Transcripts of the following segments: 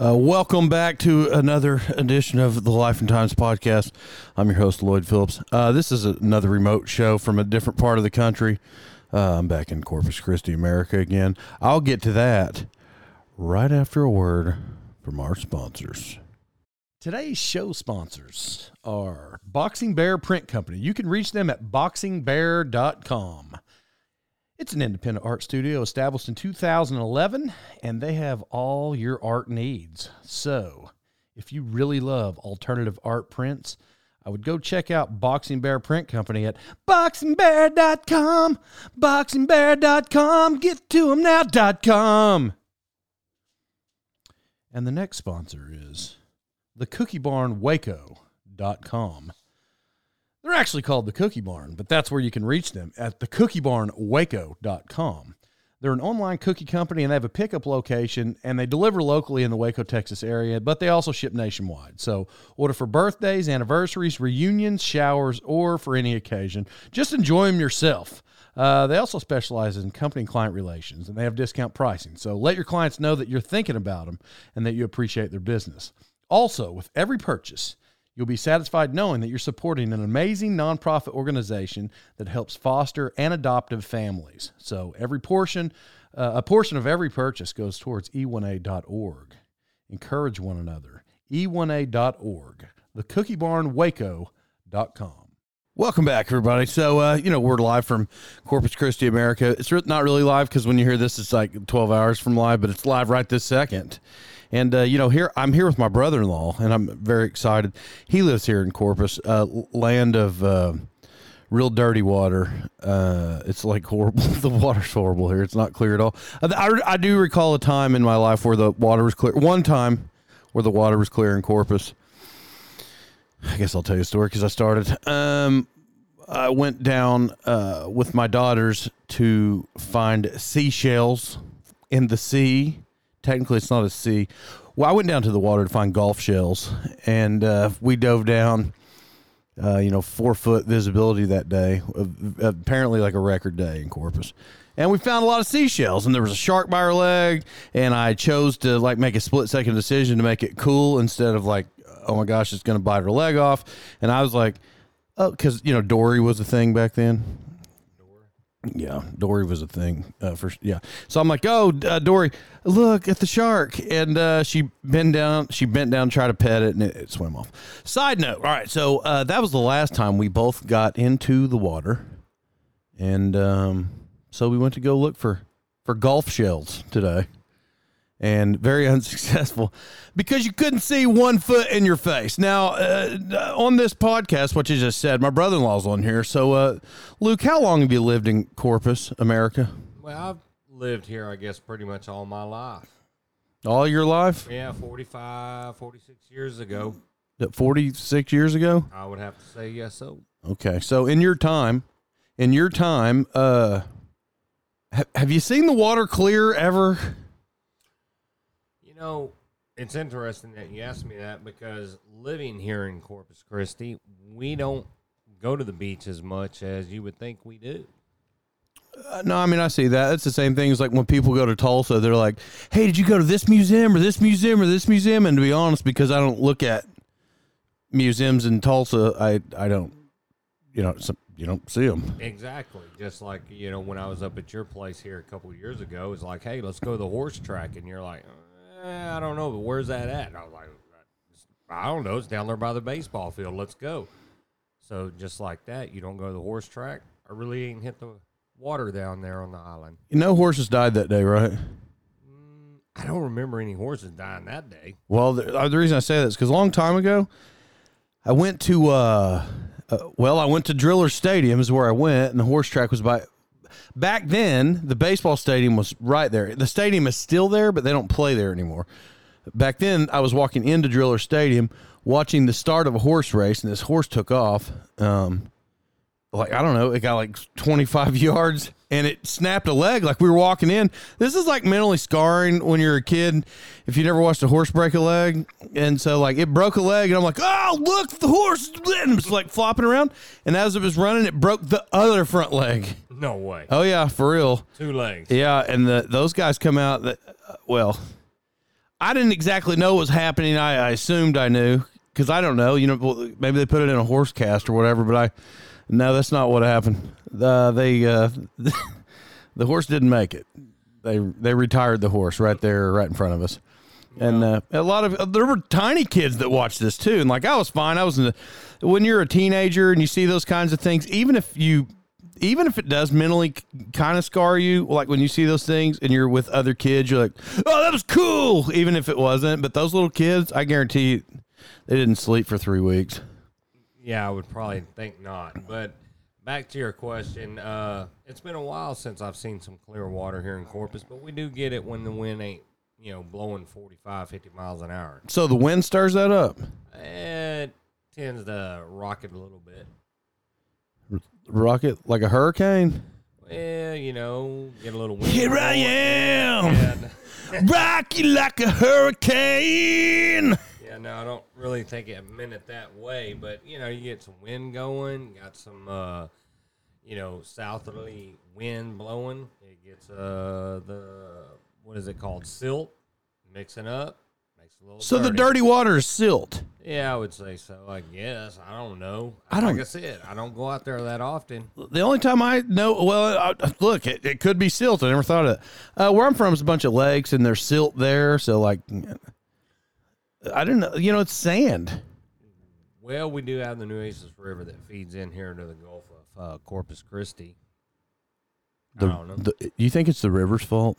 Uh, welcome back to another edition of the Life and Times podcast. I'm your host, Lloyd Phillips. Uh, this is another remote show from a different part of the country. Uh, I'm back in Corpus Christi, America again. I'll get to that right after a word from our sponsors. Today's show sponsors are Boxing Bear Print Company. You can reach them at boxingbear.com. It's an independent art studio established in 2011, and they have all your art needs. So, if you really love alternative art prints, I would go check out Boxing Bear Print Company at boxingbear.com. Boxingbear.com. Get to them now.com. And the next sponsor is the Cookie Barn Waco.com. They're actually called the Cookie Barn, but that's where you can reach them at thecookiebarnwaco.com. They're an online cookie company and they have a pickup location and they deliver locally in the Waco, Texas area, but they also ship nationwide. So order for birthdays, anniversaries, reunions, showers, or for any occasion. Just enjoy them yourself. Uh, they also specialize in company client relations and they have discount pricing. So let your clients know that you're thinking about them and that you appreciate their business. Also, with every purchase, You'll be satisfied knowing that you're supporting an amazing nonprofit organization that helps foster and adoptive families. So every portion, uh, a portion of every purchase goes towards e1a.org. Encourage one another. e1a.org. The Cookie Barn Waco.com. Welcome back, everybody. So, uh, you know, we're live from Corpus Christi, America. It's not really live because when you hear this, it's like 12 hours from live, but it's live right this second. And uh, you know, here I'm here with my brother-in-law, and I'm very excited. He lives here in Corpus, uh, land of uh, real dirty water. Uh, it's like horrible. the water's horrible here. It's not clear at all. I, I do recall a time in my life where the water was clear. One time where the water was clear in Corpus. I guess I'll tell you a story because I started. Um, I went down uh, with my daughters to find seashells in the sea technically it's not a sea. Well, I went down to the water to find golf shells, and uh, we dove down. Uh, you know, four foot visibility that day. Apparently, like a record day in Corpus. And we found a lot of seashells, and there was a shark by our leg. And I chose to like make a split second decision to make it cool instead of like, oh my gosh, it's going to bite her leg off. And I was like, oh, because you know Dory was a thing back then. Yeah, Dory was a thing uh, for yeah. So I'm like, oh, uh, Dory, look at the shark, and uh, she bent down. She bent down, tried to pet it, and it, it swam off. Side note: All right, so uh, that was the last time we both got into the water, and um, so we went to go look for for golf shells today and very unsuccessful because you couldn't see one foot in your face. Now, uh, on this podcast, what you just said, my brother in law's on here. So, uh, Luke, how long have you lived in Corpus, America? Well, I've lived here, I guess, pretty much all my life. All your life? Yeah, 45, 46 years ago. 46 years ago? I would have to say yes, so. Okay. So, in your time, in your time, uh, ha- have you seen the water clear ever? Know, it's interesting that you asked me that because living here in Corpus Christi, we don't go to the beach as much as you would think we do. Uh, no, I mean I see that. It's the same thing as like when people go to Tulsa, they're like, "Hey, did you go to this museum or this museum or this museum?" And to be honest, because I don't look at museums in Tulsa, I I don't, you know, you don't see them. Exactly. Just like you know when I was up at your place here a couple years ago, it's like, "Hey, let's go to the horse track," and you're like. Eh, I don't know, but where's that at? And I was like, I don't know. It's down there by the baseball field. Let's go. So just like that, you don't go to the horse track. I really ain't hit the water down there on the island. You know, horses died that day, right? I don't remember any horses dying that day. Well, the, uh, the reason I say that is because a long time ago, I went to, uh, uh, well, I went to Driller Stadium is where I went, and the horse track was by. Back then, the baseball stadium was right there. The stadium is still there, but they don't play there anymore. Back then, I was walking into Driller Stadium, watching the start of a horse race, and this horse took off. Um, like I don't know, it got like 25 yards and it snapped a leg like we were walking in. This is like mentally scarring when you're a kid if you never watched a horse break a leg. And so like it broke a leg and I'm like, "Oh, look, the horse!" And like flopping around and as it was running it broke the other front leg. No way. Oh yeah, for real. Two legs. Yeah, and the those guys come out that uh, well, I didn't exactly know what was happening. I, I assumed I knew because I don't know. You know, maybe they put it in a horse cast or whatever. But I, no, that's not what happened. Uh, they uh, the horse didn't make it. They they retired the horse right there, right in front of us. And uh, a lot of there were tiny kids that watched this too, and like I was fine. I was in the, when you're a teenager and you see those kinds of things, even if you even if it does mentally kind of scar you, like when you see those things and you're with other kids, you're like, "Oh, that was cool," even if it wasn't. But those little kids, I guarantee you, they didn't sleep for three weeks. Yeah, I would probably think not. But back to your question, uh, it's been a while since I've seen some clear water here in Corpus, but we do get it when the wind ain't, you know, blowing 45, 50 miles an hour. So the wind stirs that up. It tends to rock it a little bit. Rocket like a hurricane. Well, you know, get a little wind. Here I am. and- Rock you like a hurricane. Yeah, no, I don't really think it meant it that way, but you know, you get some wind going, got some, uh, you know, southerly wind blowing. It gets uh the what is it called, silt, mixing up, makes it a little. So the dirty water is silt. Yeah, I would say so. I guess I don't know. I don't- Like I said, I don't go out there that often. The only time I know, well, I, look, it, it could be silt. I never thought of it. Uh, where I'm from is a bunch of lakes, and there's silt there. So, like, I don't know. You know, it's sand. Well, we do have the Nueces River that feeds in here into the Gulf of uh, Corpus Christi. The, I don't know. the- you think it's the river's fault?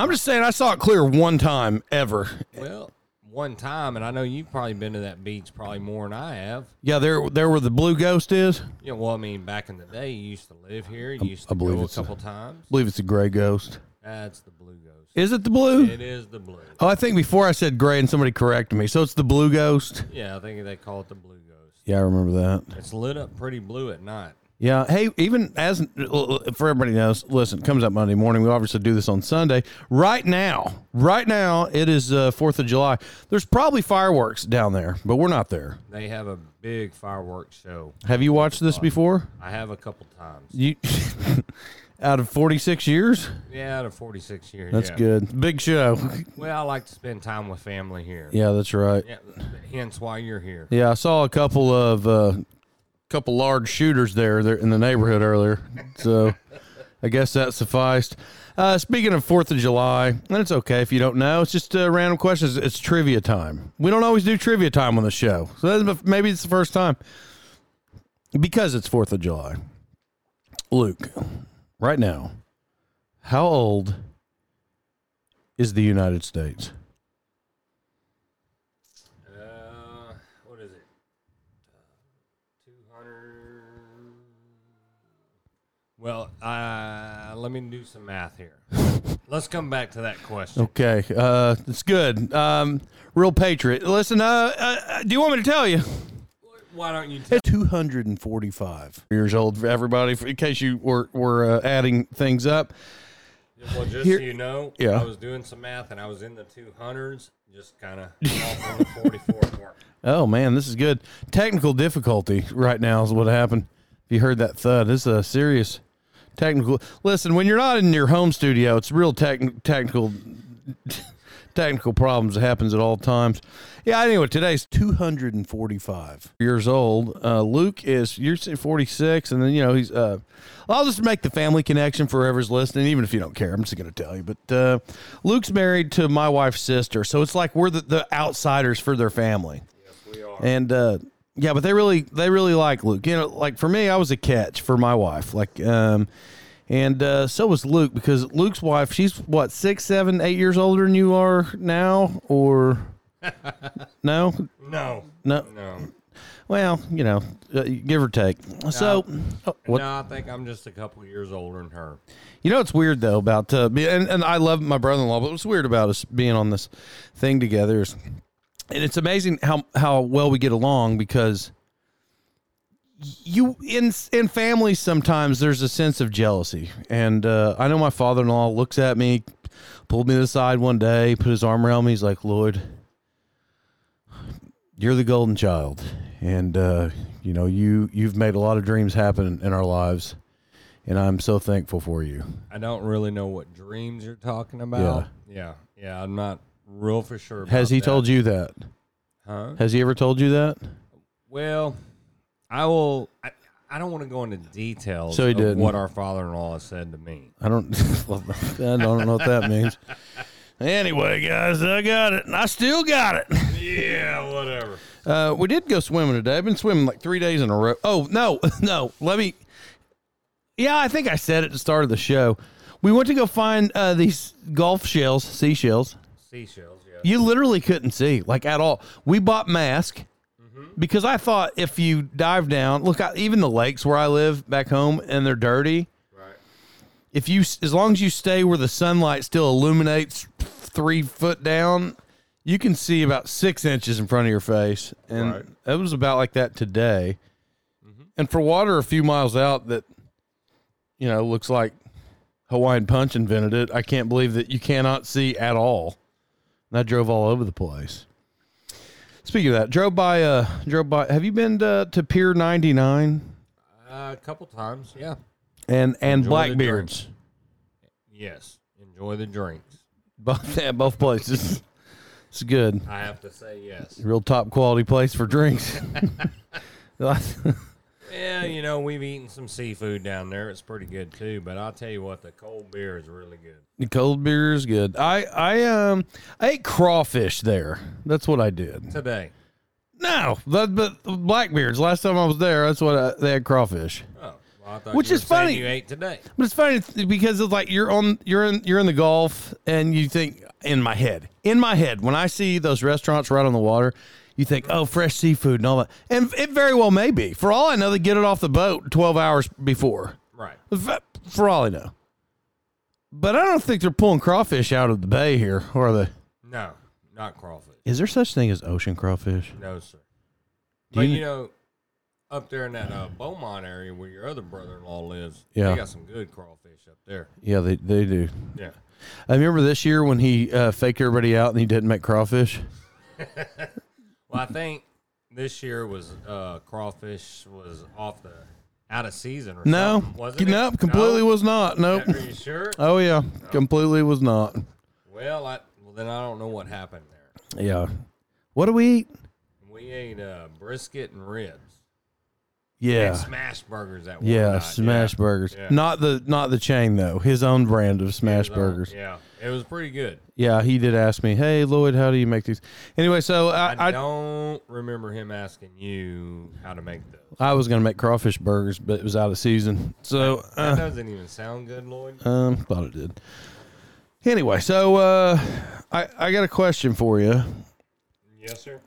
I'm just saying, I saw it clear one time ever. Well, one time, and I know you've probably been to that beach probably more than I have. Yeah, there, there where the blue ghost is. You know, well, I mean, back in the day, you used to live here. You used I to believe go a it's a- couple times. I believe it's a gray ghost. That's the blue ghost. Is it the blue? It is the blue. Oh, I think before I said gray, and somebody corrected me. So it's the blue ghost. Yeah, I think they call it the blue ghost. Yeah, I remember that. It's lit up pretty blue at night. Yeah. Hey, even as for everybody knows, listen, it comes up Monday morning. We obviously do this on Sunday. Right now, right now, it is uh, Fourth of July. There's probably fireworks down there, but we're not there. They have a big fireworks show. Have you watched this before? I have a couple times. You out of 46 years? Yeah, out of 46 years. That's yeah. good. Big show. Well, I like to spend time with family here. Yeah, that's right. Yeah, hence why you're here. Yeah, I saw a couple of uh, couple large shooters there, there in the neighborhood earlier. So I guess that sufficed. Uh, speaking of Fourth of July, and it's okay if you don't know. It's just uh, random questions. It's trivia time. We don't always do trivia time on the show, so maybe it's the first time because it's Fourth of July. Luke, right now, how old is the United States? Uh, what is it? Two hundred. Well, uh, let me do some math here. Let's come back to that question. Okay, uh, it's good. Um, real patriot. Listen, uh, uh, do you want me to tell you? Why don't you tell? It's 245 years old for everybody, in case you were, were uh, adding things up. Well, just Here- so you know, Yeah. I was doing some math and I was in the two hundreds, just kind of off on the forty-four mark. Oh, man, this is good. Technical difficulty right now is what happened. If you heard that thud, this is a serious technical. Listen, when you're not in your home studio, it's real tech, technical. technical problems that happens at all times. Yeah, anyway, today's 245 years old. Uh, Luke is you're 46, and then you know he's. Uh, I'll just make the family connection for whoever's listening, even if you don't care. I'm just going to tell you. But uh, Luke's married to my wife's sister, so it's like we're the, the outsiders for their family. Yes, we are. And uh, yeah, but they really they really like Luke. You know, like for me, I was a catch for my wife. Like, um, and uh, so was Luke because Luke's wife, she's what six, seven, eight years older than you are now, or no, No. no. No. Well, you know, uh, give or take. So, oh? No, I think I'm just a couple years older than her. You know it's weird though about uh, and and I love my brother-in-law, but what's weird about us being on this thing together is, and it's amazing how how well we get along because you in in families sometimes there's a sense of jealousy, and uh, I know my father-in-law looks at me, pulled me to the side one day, put his arm around me, he's like, Lloyd. You're the golden child, and uh, you know you you've made a lot of dreams happen in our lives, and I'm so thankful for you. I don't really know what dreams you're talking about. Yeah. Yeah. I'm not real for sure. Has he that. told you that? Huh? Has he ever told you that? Well, I will. I, I don't want to go into details So he didn't. what our father-in-law has said to me. I don't. I don't know what that means. Anyway, guys, I got it, and I still got it. Yeah, whatever. Uh, we did go swimming today. I've been swimming like three days in a row. Oh no, no. Let me. Yeah, I think I said it at the start of the show. We went to go find uh, these golf shells, seashells. Seashells. Yeah. You literally couldn't see, like at all. We bought mask because I thought if you dive down, look, I, even the lakes where I live back home, and they're dirty. Right. If you, as long as you stay where the sunlight still illuminates three foot down, you can see about six inches in front of your face, and Right. it was about like that today. Mm-hmm. And for water a few miles out that, you know, looks like Hawaiian Punch invented it. I can't believe that you cannot see at all. And I drove all over the place. Speaking of that, drove by. Uh, drove by. Have you been to, to Pier ninety nine Uh, a couple times. Yeah. and and Enjoy Blackbeards? Yes. Enjoy the drinks. Both yeah, both places. it's good. I have to say yes. Real top quality place for drinks. Yeah, you know we've eaten some seafood down there. It's pretty good too. But I'll tell you what, the cold beer is really good. the cold beer is good. I I um I ate crawfish there. That's what I did. Today. No, but but Blackbeards. Last time I was there, that's what I, they had crawfish. Oh, well, Which you is funny. You ate today. But it's funny because it's like you're on you're in you're in the Gulf and you think in my head in my head when I see those restaurants right on the water, you think oh fresh seafood and all that, and it very well may be. For all I know, they get it off the boat twelve hours before. Right. For all I know, but I don't think they're pulling crawfish out of the bay here, or are they? No, not crawfish. Is there such thing as ocean crawfish? No, sir. Do But you- you know, up there in that uh, Beaumont area where your other brother-in-law lives, Yeah. they got some good crawfish up there. Yeah, they they do. Yeah. I remember this year when he uh, faked everybody out and he didn't make crawfish. Well, I think this year was uh, crawfish was off the out of season or No, something, wasn't it? nope, completely No? was not. Nope. Are you sure? Oh yeah, completely was not. Well, I, well, then I don't know what happened there. Yeah. What do we eat? We ate uh, brisket and ribs. Yeah. Smash burgers that one Yeah, night. smash yeah. burgers. Yeah. Not the not the chain though. His own brand of smash burgers. Yeah, it was pretty good. Yeah, he did ask me, "Hey Lloyd, how do you make these?" Anyway, so I, I I, don't remember him asking you how to make those. I was gonna make crawfish burgers, but it was out of season. So That uh, doesn't even sound good, Lloyd. um, thought it did. Anyway, so uh, I I got a question for you. Yes, sir.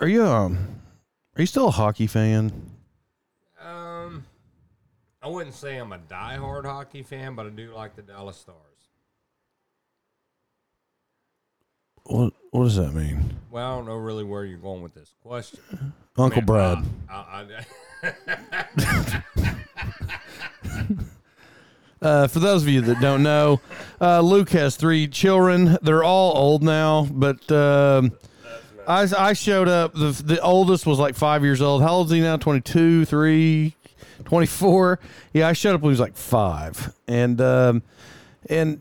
Are you um are you still a hockey fan? Um, I wouldn't say I'm a diehard hockey fan, but I do like the Dallas Stars. What what does that mean? Well, I don't know really where you're going with this question. Uncle Man, Brad. I, I, Uh, for those of you that don't know, uh, Luke has three children. They're all old now, but um, I, I showed up. The, the oldest was like five years old. How old is he now? 22, 3, 24? Yeah, I showed up when he was like five. And, um, and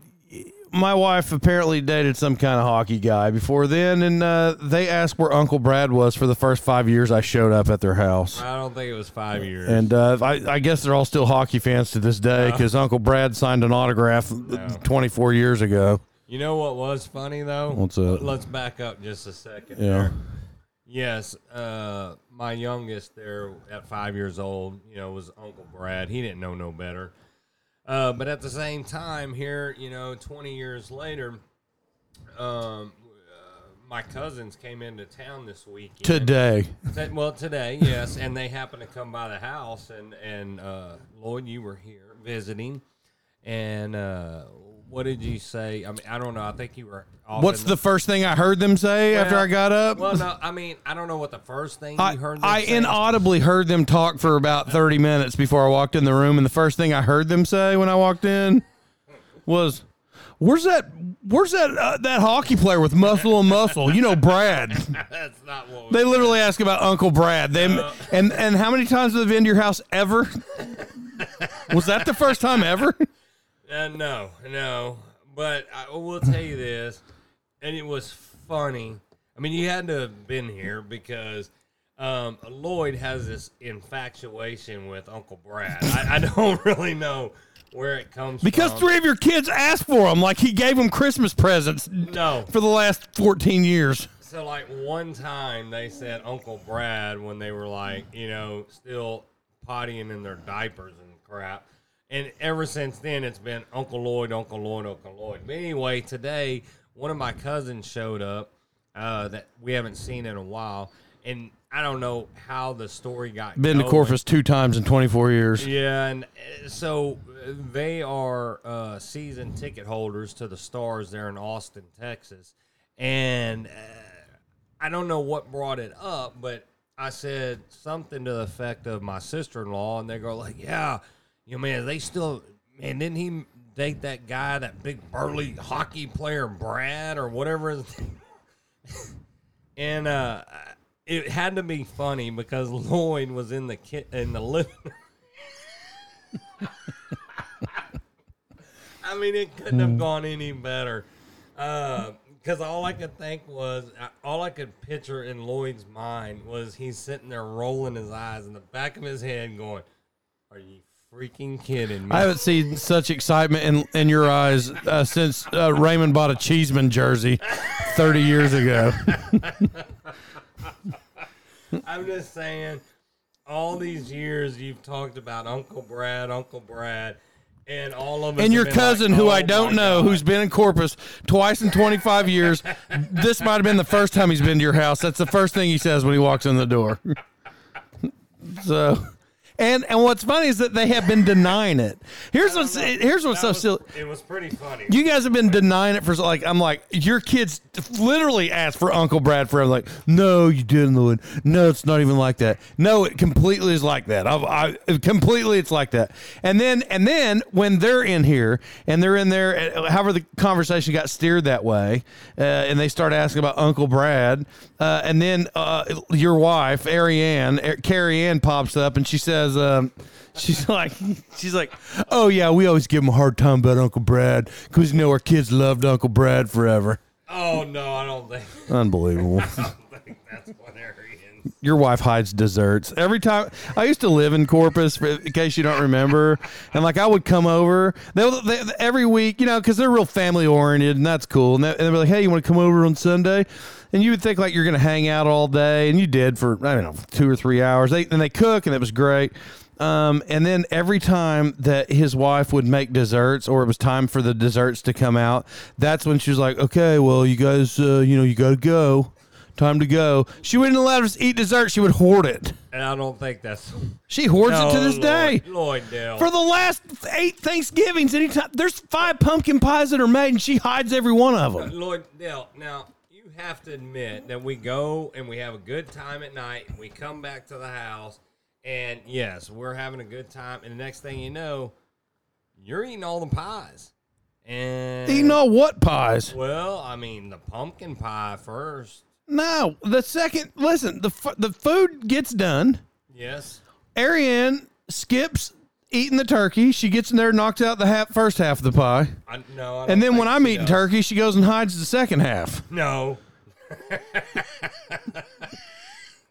my wife apparently dated some kind of hockey guy before then, and uh, they asked where Uncle Brad was for the first five years I showed up at their house. I don't think it was five years. And uh, I, I guess they're all still hockey fans to this day because Uncle Brad signed an autograph 24 years ago. you know what was funny though? What's that? Let's back up just a second. Yeah. there. Yes, uh, my youngest there at five years old, you know, was Uncle Brad. He didn't know no better. Uh, but at the same time, here, you know, 20 years later, um, uh, my cousins came into town this weekend. Today. Well, today, yes, and they happened to come by the house, and and uh, Lloyd, you were here visiting, and uh, what did you say? I mean, I don't know. I think you were. Off What's in the first thing I heard them say after Well, I got up? Well, no, I mean, I don't know what the first thing you I, heard. Them I say. inaudibly heard them talk for about 30 minutes before I walked in the room. And the first thing I heard them say when I walked in was, Where's that? Where's that? Uh, that hockey player with muscle and muscle? You know, Brad. That's not what. Was They literally ask about Uncle Brad. They and and how many times have they been to your house ever? Was that the first time ever? Uh, no, no. But I will tell you this, and it was funny. I mean, you had to have been here because um, Lloyd has this infatuation with Uncle Brad. I, I don't really know where it comes from. Because from. three of your kids asked for him, like he gave them Christmas presents no. for the last 14 years. So like one time they said Uncle Brad when they were like, you know, still pottying in their diapers and crap. And ever since then it's been Uncle Lloyd, Uncle Lloyd, Uncle Lloyd. But anyway, today one of my cousins showed up uh, that we haven't seen in a while. And I don't know how the story got Been to going. Corpus two times in 24 years. Yeah, and uh, so uh, they are uh, season ticket holders to the Stars there in Austin, Texas, and uh, I don't know what brought it up, but I said something to the effect of my sister-in-law, and they go like, "Yeah, you know, man, they still man, didn't he date that guy, that big burly hockey player, Brad, or whatever?" and uh, it had to be funny because Lloyd was in the kit in the living room. I mean, it couldn't have gone any better. Because all I could think was, uh, all I could picture in Lloyd's mind was he's sitting there rolling his eyes in the back of his head, going, "Are you freaking kidding me?" I haven't seen such excitement in, in your eyes uh, since uh, Raymond bought a Cheeseman jersey 30 years ago. I'm just saying, all these years you've talked about Uncle Brad, Uncle Brad, and all of us. And your cousin, like, who "Oh I don't know, God." who's been in Corpus twice in 25 years, this might have been the first time he's been to your house. That's the first thing he says when he walks in the door. so. And and what's funny is that they have been denying it. Here's what's here's what's That so was- silly. It was pretty funny. You guys have been denying it for like I'm like your kids literally asked for Uncle Brad for. I'm like, no, you didn't, Lloyd. No, it's not even like that. No, it completely is like that. I, I completely it's like that. And then and then when they're in here and they're in there, uh, however the conversation got steered that way, uh, and they start asking about Uncle Brad, uh, and then uh, your wife Ariane, Carrie Ann pops up and she says. Um, She's like, she's like, oh yeah, we always give him a hard time about Uncle Brad because you know our kids loved Uncle Brad forever. oh no, I don't think, Unbelievable. I don't think that's what Arian. Your wife hides desserts every time. I used to live in Corpus, in case you don't remember, and like I would come over. They, they every week, you know, because they're real family oriented, and that's cool. And, they, and they'd be like, "Hey, you want to come over on Sunday?" And you would think like you're going to hang out all day, and you did for I don't know two or three hours. They and they cook, and it was great. Um, and then every time that his wife would make desserts, or it was time for the desserts to come out, that's when she was like, "Okay, well, you guys, uh, you know, you got to go." Time to go. She wouldn't allow us to eat dessert. She would hoard it. And I don't think that's She hoards it to this No, day. Lloyd, Dale. For the last eight Thanksgivings, anytime there's five pumpkin pies that are made, and she hides every one of them. Lloyd Dale. Now have to admit that we go and we have a good time at night. We come back to the house, and yes, we're having a good time. And the next thing you know, you're eating all the pies. And Eating all what pies? well, I mean the pumpkin pie first. No, the second. Listen, the fu- the food gets done. Yes. Ariane skips eating the turkey. She gets in there, knocks out the half, first half of the pie, I, no, I and then when I'm eating does. turkey, she goes and hides the second half. No.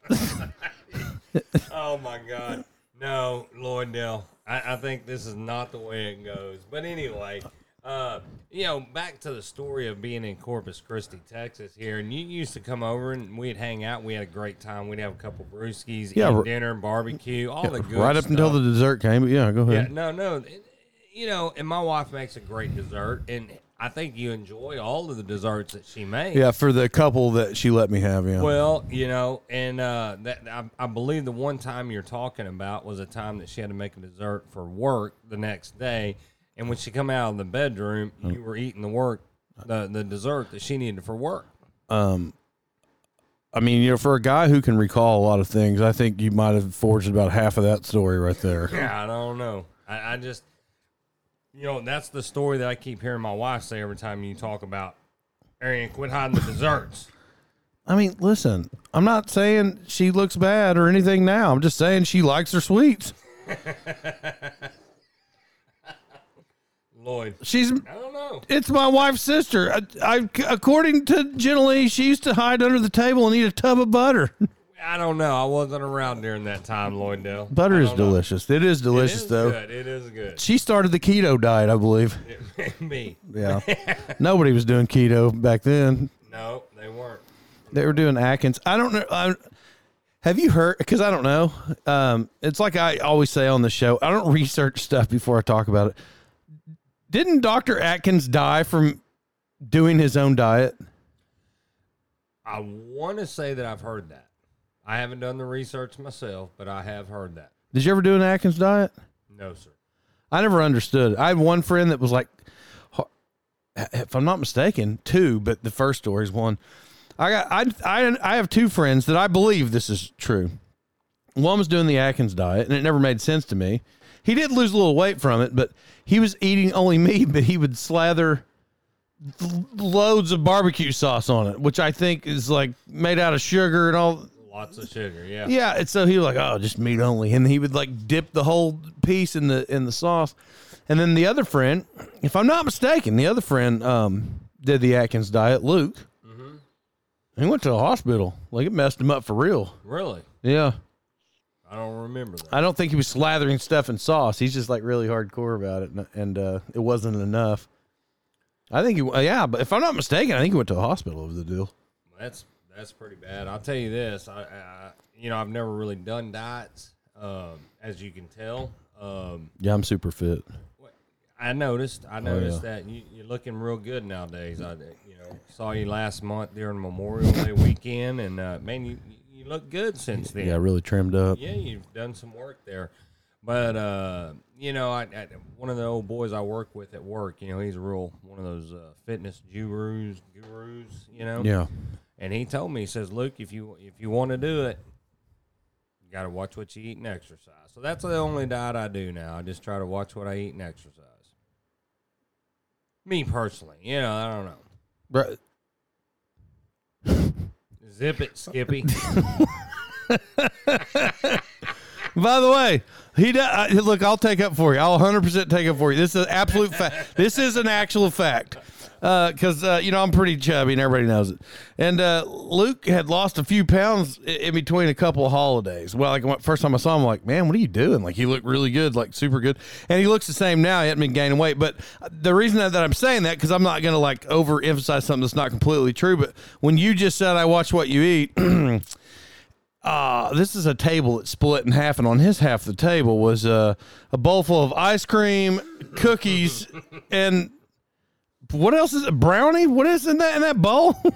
oh my God. No, Lloydell. I, I think this is not the way it goes. But anyway, uh, you know, back to the story of being in Corpus Christi, Texas here, and you used to come over and we'd hang out. We had a great time. We'd have a couple brewskis, Yeah, eat dinner, barbecue, all the good right up until the dessert came. But yeah, go ahead. Yeah, no, no. it- You know, and my wife makes a great dessert, and I think you enjoy all of the desserts that she makes. Yeah, for the couple that she let me have. Yeah. Well, you know, and uh, that I, I believe the one time you're talking about was a time that she had to make a dessert for work the next day, and when she come out of the bedroom, you were eating the work, the the dessert that she needed for work. um, I mean, you know, for a guy who can recall a lot of things, I think you might have forged about half of that story right there. Yeah, I don't know. I, I just, you know, that's the story that I keep hearing my wife say every time you talk about. Arian, quit hiding the desserts. I mean, listen, I'm not saying she looks bad or anything now. I'm just saying she likes her sweets. Lloyd, She's I don't know. it's my wife's sister. I, I according to Jenna Lee, she used to hide under the table and eat a tub of butter. I don't know. I wasn't around during that time, Lloyd Lloyddale. Butter is delicious. It is delicious is though. Good. It is good. She started the keto diet, I believe. Me. Yeah. Nobody was doing keto back then. No, they weren't. They were doing Atkins. I don't know. I, have you heard? Because I don't know. Um, it's like I always say on the show. I don't research stuff before I talk about it. Didn't Doctor Atkins die from doing his own diet? I want to say that I've heard that. I haven't done the research myself, but I have heard that. Did you ever do an Atkins diet? No, sir. I never understood. I had one friend that was like, if I'm not mistaken, two, but the first story is one. I got I I I have two friends that I believe this is true. One was doing the Atkins diet, and it never made sense to me. He did lose a little weight from it, but he was eating only meat, but he would slather loads of barbecue sauce on it, which I think is like made out of sugar and all. Lots of sugar. Yeah. Yeah, and so he was like, "Oh, just meat only," and he would like dip the whole piece in the in the sauce. And then the other friend, if I'm not mistaken, the other friend um, did the Atkins diet, Luke. He went to the hospital. Like it messed him up for real. Really? Yeah, I don't remember that. I don't think he was slathering stuff in sauce. He's just like really hardcore about it, and, and uh, it wasn't enough. I think he, yeah, but if I'm not mistaken, I think he went to the hospital over the deal. That's that's pretty bad. I'll tell you this. I, I you know I've never really done diets, um, as you can tell. Um, Yeah, I'm super fit. I noticed. I noticed Oh, yeah. that you, you're looking real good nowadays. I, you know, saw you last month during Memorial Day weekend, and uh, man, you you look good since then. Yeah, really trimmed up. Yeah, you've done some work there. But uh, you know, I, I one of the old boys I work with at work, you know, he's a real one of those uh, fitness gurus, gurus, you know. Yeah. And he told me, he says, "Luke, if you if you want to do it, you got to watch what you eat and exercise." So that's the only diet I do now. I just try to watch what I eat and exercise. Me personally, you know, I don't know. Bru- Zip it, Skippy. By the way, he does, look. I'll take up for you. I'll 100 percent take up for you. This is an absolute fact. This is an actual fact. Because uh, you know I'm pretty chubby and everybody knows it. And uh, Luke had lost a few pounds in between a couple of holidays. Well, like first time I saw him, I'm like, man, what are you doing? Like he looked really good, like super good. And he looks the same now. He hasn't been gaining weight. But the reason that, that I'm saying that because I'm not going to like overemphasize something that's not completely true. But when you just said I watch what you eat. uh, this is a table that's split in half, and on his half of the table was uh, a bowl full of ice cream, cookies, and what else is it? Brownie? What is in that in that bowl?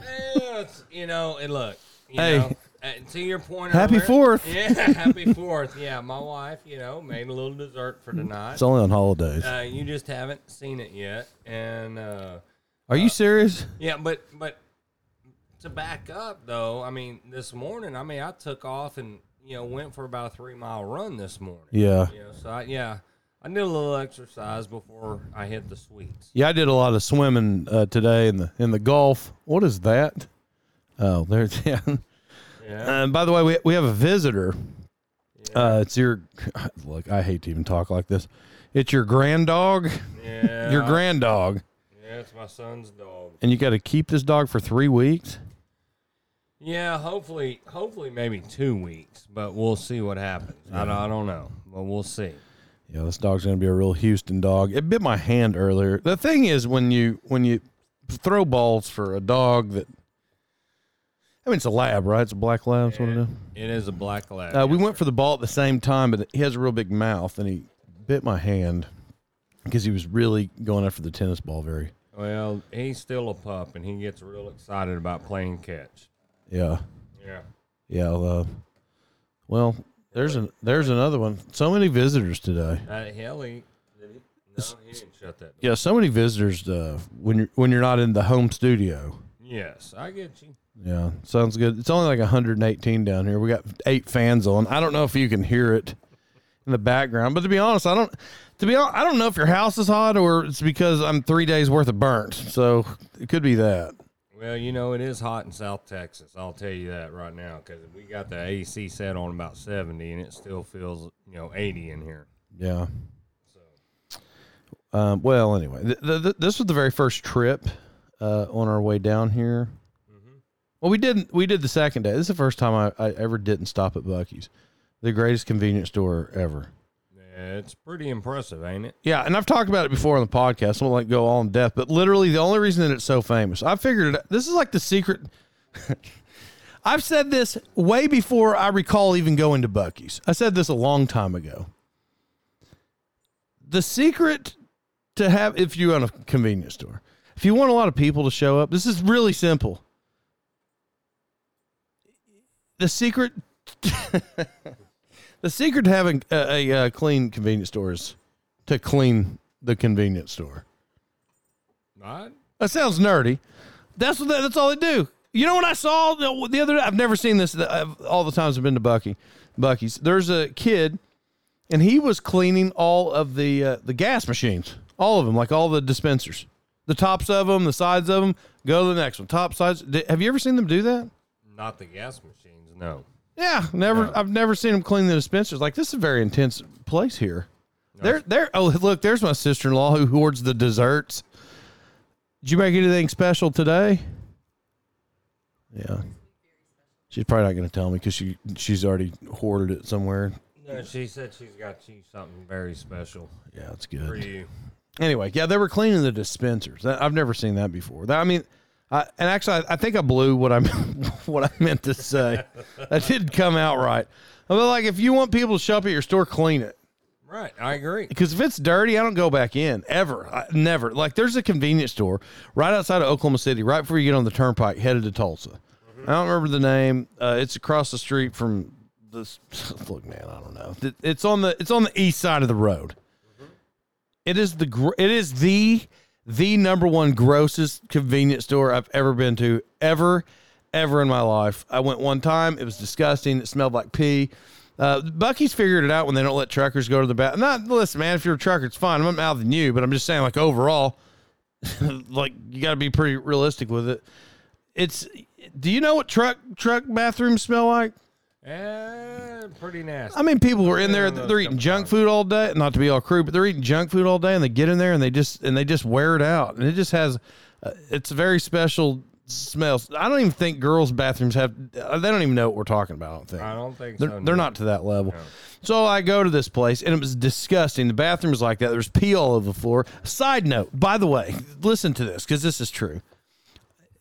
It's, you know, and look, you Hey. know, uh, to your point. Happy earlier- Fourth. Yeah, happy Fourth. Yeah, my wife, you know, made a little dessert for tonight. it's only on holidays. Uh, you just haven't seen it yet, and uh, Are you serious? yeah, but but to back up though, I mean, this morning, I mean, I took off and you know went for about a three mile run this morning. Yeah, You know, so I, yeah, I did a little exercise before I hit the sweets. yeah. I did a lot of swimming uh, today in the in the Gulf. What is that? Oh, there's yeah. Yeah, Uh, by the way, we we have a visitor. Uh, it's your look. I hate to even talk like this. It's your grand dog, Yeah. your grand dog, Yeah, it's my son's dog. and you got to keep this dog for three weeks. Yeah, hopefully, hopefully maybe two weeks, but we'll see what happens. I, don't, I don't know, but we'll see. Yeah, this dog's gonna be a real Houston dog. It bit my hand earlier. The thing is, when you when you throw balls for a dog that, I mean, it's a lab, right? It's a black lab. That's what it is. It is a black lab. Uh, we yes, went sir. for the ball at the same time, but he has a real big mouth, and he bit my hand because he was really going after the tennis ball. Very, Well, he's still a pup, and he gets real excited about playing catch. yeah, Yeah. yeah. Uh, well, there's an there's another one. So many visitors today. Uh, hell, he, did he? No, he didn't shut that door. Yeah, so many visitors uh, when you're when you're not in the home studio. Yes, I get you. Yeah, sounds good. It's only like 118 down here. We got eight fans on. I don't know if you can hear it in the background, but to be honest, I don't. To be honest, I don't know if your house is hot or it's because I'm three days worth of burnt. So it could be that. Well, you know, it is hot in South Texas. I'll tell you that right now because we got the AC set on about 70 and it still feels, you know, 80 in here. Yeah. So, Um, well, anyway, th- th- th- this was the very first trip uh, on our way down here. Well, we didn't. We did the second day. This is the first time I, I ever didn't stop at Buc-ee's, the greatest convenience store ever. It's pretty impressive, ain't it? Yeah, and I've talked about it before on the podcast. I won't like go all in depth, but literally the only reason that it's so famous, I figured it. This is like the secret. I've said this way before I recall even going to Buc-ee's. I said this a long time ago. The secret to have, if you own a convenience store, if you want a lot of people to show up, this is really simple. The secret, the secret to having a, a, uh clean convenience store is to clean the convenience store. Right? That sounds nerdy. That's what. That's all they do. You know what I saw the, the other day? I've never seen this uh, all the times I've been to Buc-ee, Buc-ee's. There's a kid, and he was cleaning all of the uh, the gas machines, all of them, like all the dispensers, the tops of them, the sides of them. Go to the next one. Top sides. Did, have you ever seen them do that? Not the gas machines, no. Yeah, never. No. I've never seen them clean the dispensers. Like this is a very intense place here. There, there. Oh, look, there's my sister-in-law who hoards the desserts. Did you make anything special today? Yeah, she's probably not going to tell me because she she's already hoarded it somewhere. No, she said she's got you something very special Yeah, it's for good. you. Anyway, yeah, they were cleaning the dispensers. I've never seen that before. That, I mean, I, and actually, I, I think I blew what I what I meant to say. that didn't come out right. I mean, like if you want people to show up at your store, clean it. Right, I agree. Because if it's dirty, I don't go back in ever. I, never. Like there's a convenience store right outside of Oklahoma City, right before you get on the turnpike headed to Tulsa. I don't remember the name. Uh, it's across the street from this. Look, man, I don't know. It- It's on the it's on the east side of the road. It is the it is the the number one grossest convenience store I've ever been to ever ever in my life. I went one time. It was disgusting. It smelled like pee. Uh, Buc-ee's figured it out when they don't let truckers go to the bath. Not listen, man. If you're a trucker, it's fine. I'm not mouthing you, but I'm just saying, like overall, like you got to be pretty realistic with it. It's. Do you know what truck truck bathrooms smell like? Eh, pretty nasty. I mean, people were in there. They're eating junk food all day. Not to be all crude, but they're eating junk food all day, and they get in there and they just and they just wear it out, and it just has. Uh, it's a very special smell. I don't even think girls' bathrooms have. uh, They don't even know what we're talking about. I don't think. I don't think They're, so. they're no. not to that level. So I go to this place and it was disgusting. The bathroom was like that. There was pee all over the floor. Side note, by the way, listen to this because this is true.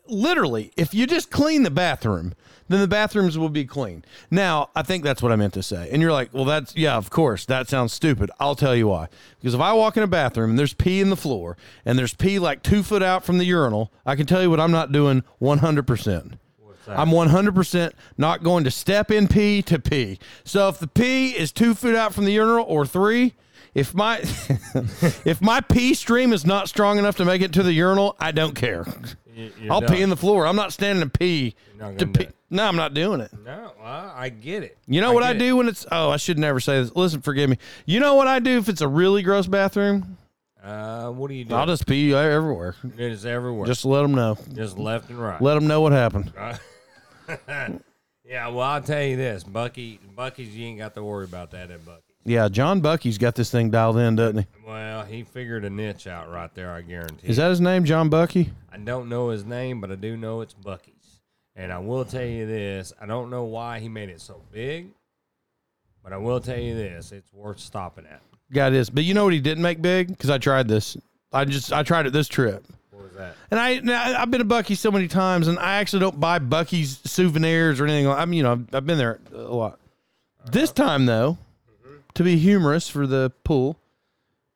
Literally, if you just clean the bathroom, then the bathrooms will be clean. Now, I think that's what I meant to say. And you're like, well, that's, yeah, of course, that sounds stupid. I'll tell you why. Because if I walk in a bathroom and there's pee in the floor and there's pee like two foot out from the urinal, I can tell you what I'm not doing 100%. What's that? I'm 100% not going to step in pee to pee. So if the pee is two foot out from the urinal or three, if my if my pee stream is not strong enough to make it to the urinal, I don't care. You- I'll done. pee in the floor. I'm not standing to pee. Not To pee. No, I'm not doing it. No, I, I get it. You know what I get it. do when it's oh I should never say this. Listen, forgive me. You know what I do if it's a really gross bathroom? Uh, what do you do? I'll just pee everywhere. it is everywhere. Just let them know. just left and right. Let them know what happened. Yeah, well, I'll tell you this, Buc-ee, Buc-ee's, you ain't got to worry about that at Buc-ee. Yeah, John Bucky's got this thing dialed in, doesn't he? Well, he figured a niche out right there. I guarantee. Is that his name, John Bucky? I don't know his name, but I do know it's Buc-ee's. And I will tell you this: I don't know why he made it so big, but I will tell you this: it's worth stopping at. Got this. But you know what he didn't make big? Because I tried this. I just I tried it this trip. What was that? And I now, I've been to Buc-ee so many times, and I actually don't buy Buc-ee's souvenirs or anything. I mean, you know, I've, I've been there a lot. This time though, to be humorous for the pool,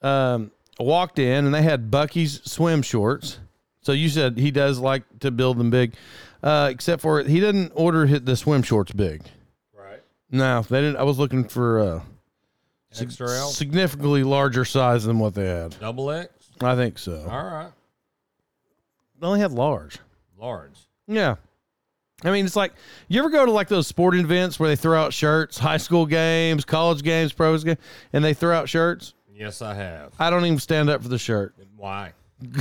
um, walked in and they had Buc-ee's swim shorts. So you said he does like to build them big, uh, except for he didn't order hit the swim shorts big. Right. No, they didn't. I was looking for uh, Extra L, significantly larger size than what they had. double X. I think so. All right. They only had large. Large. Yeah. I mean, it's like you ever go to like those sporting events where they throw out shirts, high school games, college games, pros games, and they throw out shirts. Yes, I have. I don't even stand up for the shirt. Why?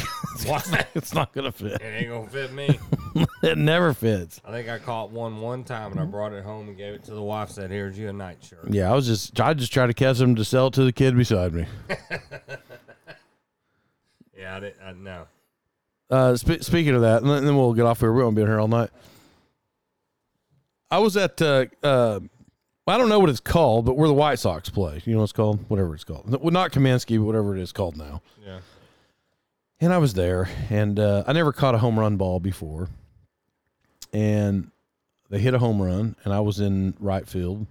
Why? It's not gonna fit. It ain't gonna fit me. It never fits. I think I caught one one time and I brought it home and gave it to the wife. Said, "Here's you a night shirt." Yeah, I was just I just tried to catch them to sell it to the kid beside me. Yeah, I didn't. I, no. Uh, spe- speaking of that, and then we'll get off here. We won't be here all night. I was at uh, uh, I don't know what it's called, but where the White Sox play. You know what it's called? Whatever it's called. Well, not Comiskey, but whatever it is called now. Yeah. And I was there, and uh, I never caught a home run ball before. And they hit a home run, and I was in right field,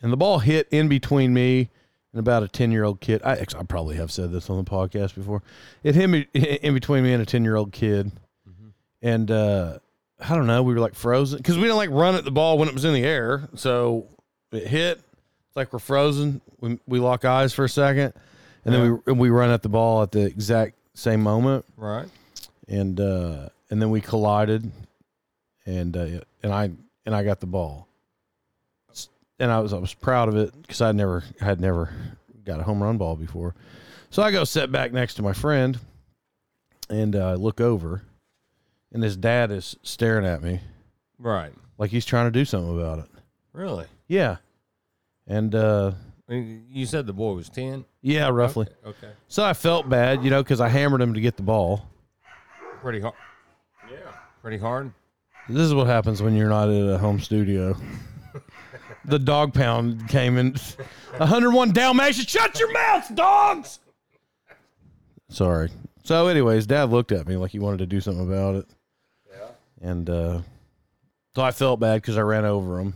and the ball hit in between me and about a ten year old kid. I, I probably have said this on the podcast before. It hit me in between me and a ten year old kid, and uh, I don't know. We were like frozen because we didn't like run at the ball when it was in the air, so it hit. It's like we're frozen. We we lock eyes for a second, and then we we run at the ball at the exact same moment Right. and uh, and then we collided, and uh, and I and I got the ball, and I was I was proud of it because I never had never got a home run ball before, so I go sit back next to my friend, and uh, look over, and his dad is staring at me Right. like he's trying to do something about it. Really? Yeah, and uh, I mean, You said the boy was ten. yeah, roughly. Okay. okay. So I felt bad, you know, because I hammered him to get the ball. Pretty hard. Yeah. Pretty hard. This is what happens when you're not at a home studio. the dog pound came in 101 Dalmatians. Shut your mouths, dogs. Sorry. So, anyways, dad looked at me like he wanted to do something about it. And uh, so I felt bad because I ran over him.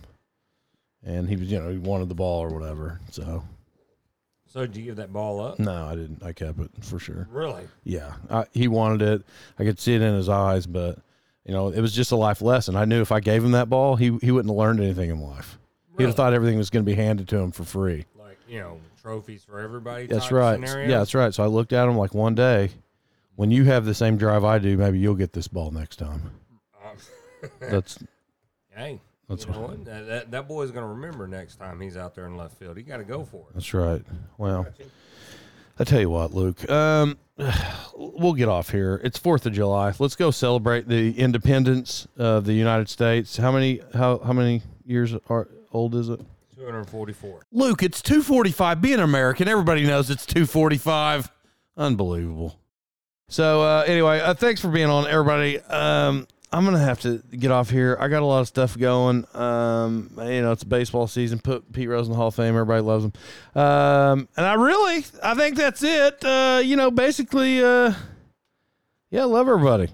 And he was, you know, he wanted the ball or whatever. So, So did you give that ball up? no, I didn't. I kept it for sure. Really? Yeah, I, he wanted it. I could see it in his eyes, but you know, it was just a life lesson. I knew if I gave him that ball, he he wouldn't have learned anything in life. He'd Really? have thought everything was going to be handed to him for free. Like you know, trophies for everybody. That's type right. Scenario? Yeah, that's right. So I looked at him like one day, when you have the same drive I do, maybe you'll get this ball next time. That's hey. That's you know what? That, that, that boy's gonna remember next time he's out there in left field. He got to go for it. that's right. Well, I tell you what, Luke. Um, we'll get off here. It's Fourth of July. Let's go celebrate the independence of the United States. How many? How how many years are old is it? 244. Luke, it's 245. Being American, everybody knows it's 245. Unbelievable. So, uh, anyway, uh, thanks for being on, everybody. Um, I'm to have to get off here. I got a lot of stuff going. Um, you know, it's baseball season. Put Pete Rose in the Hall of Fame. Everybody loves him. Um, and I really, I think that's it. Uh, you know, basically, uh, yeah, love everybody.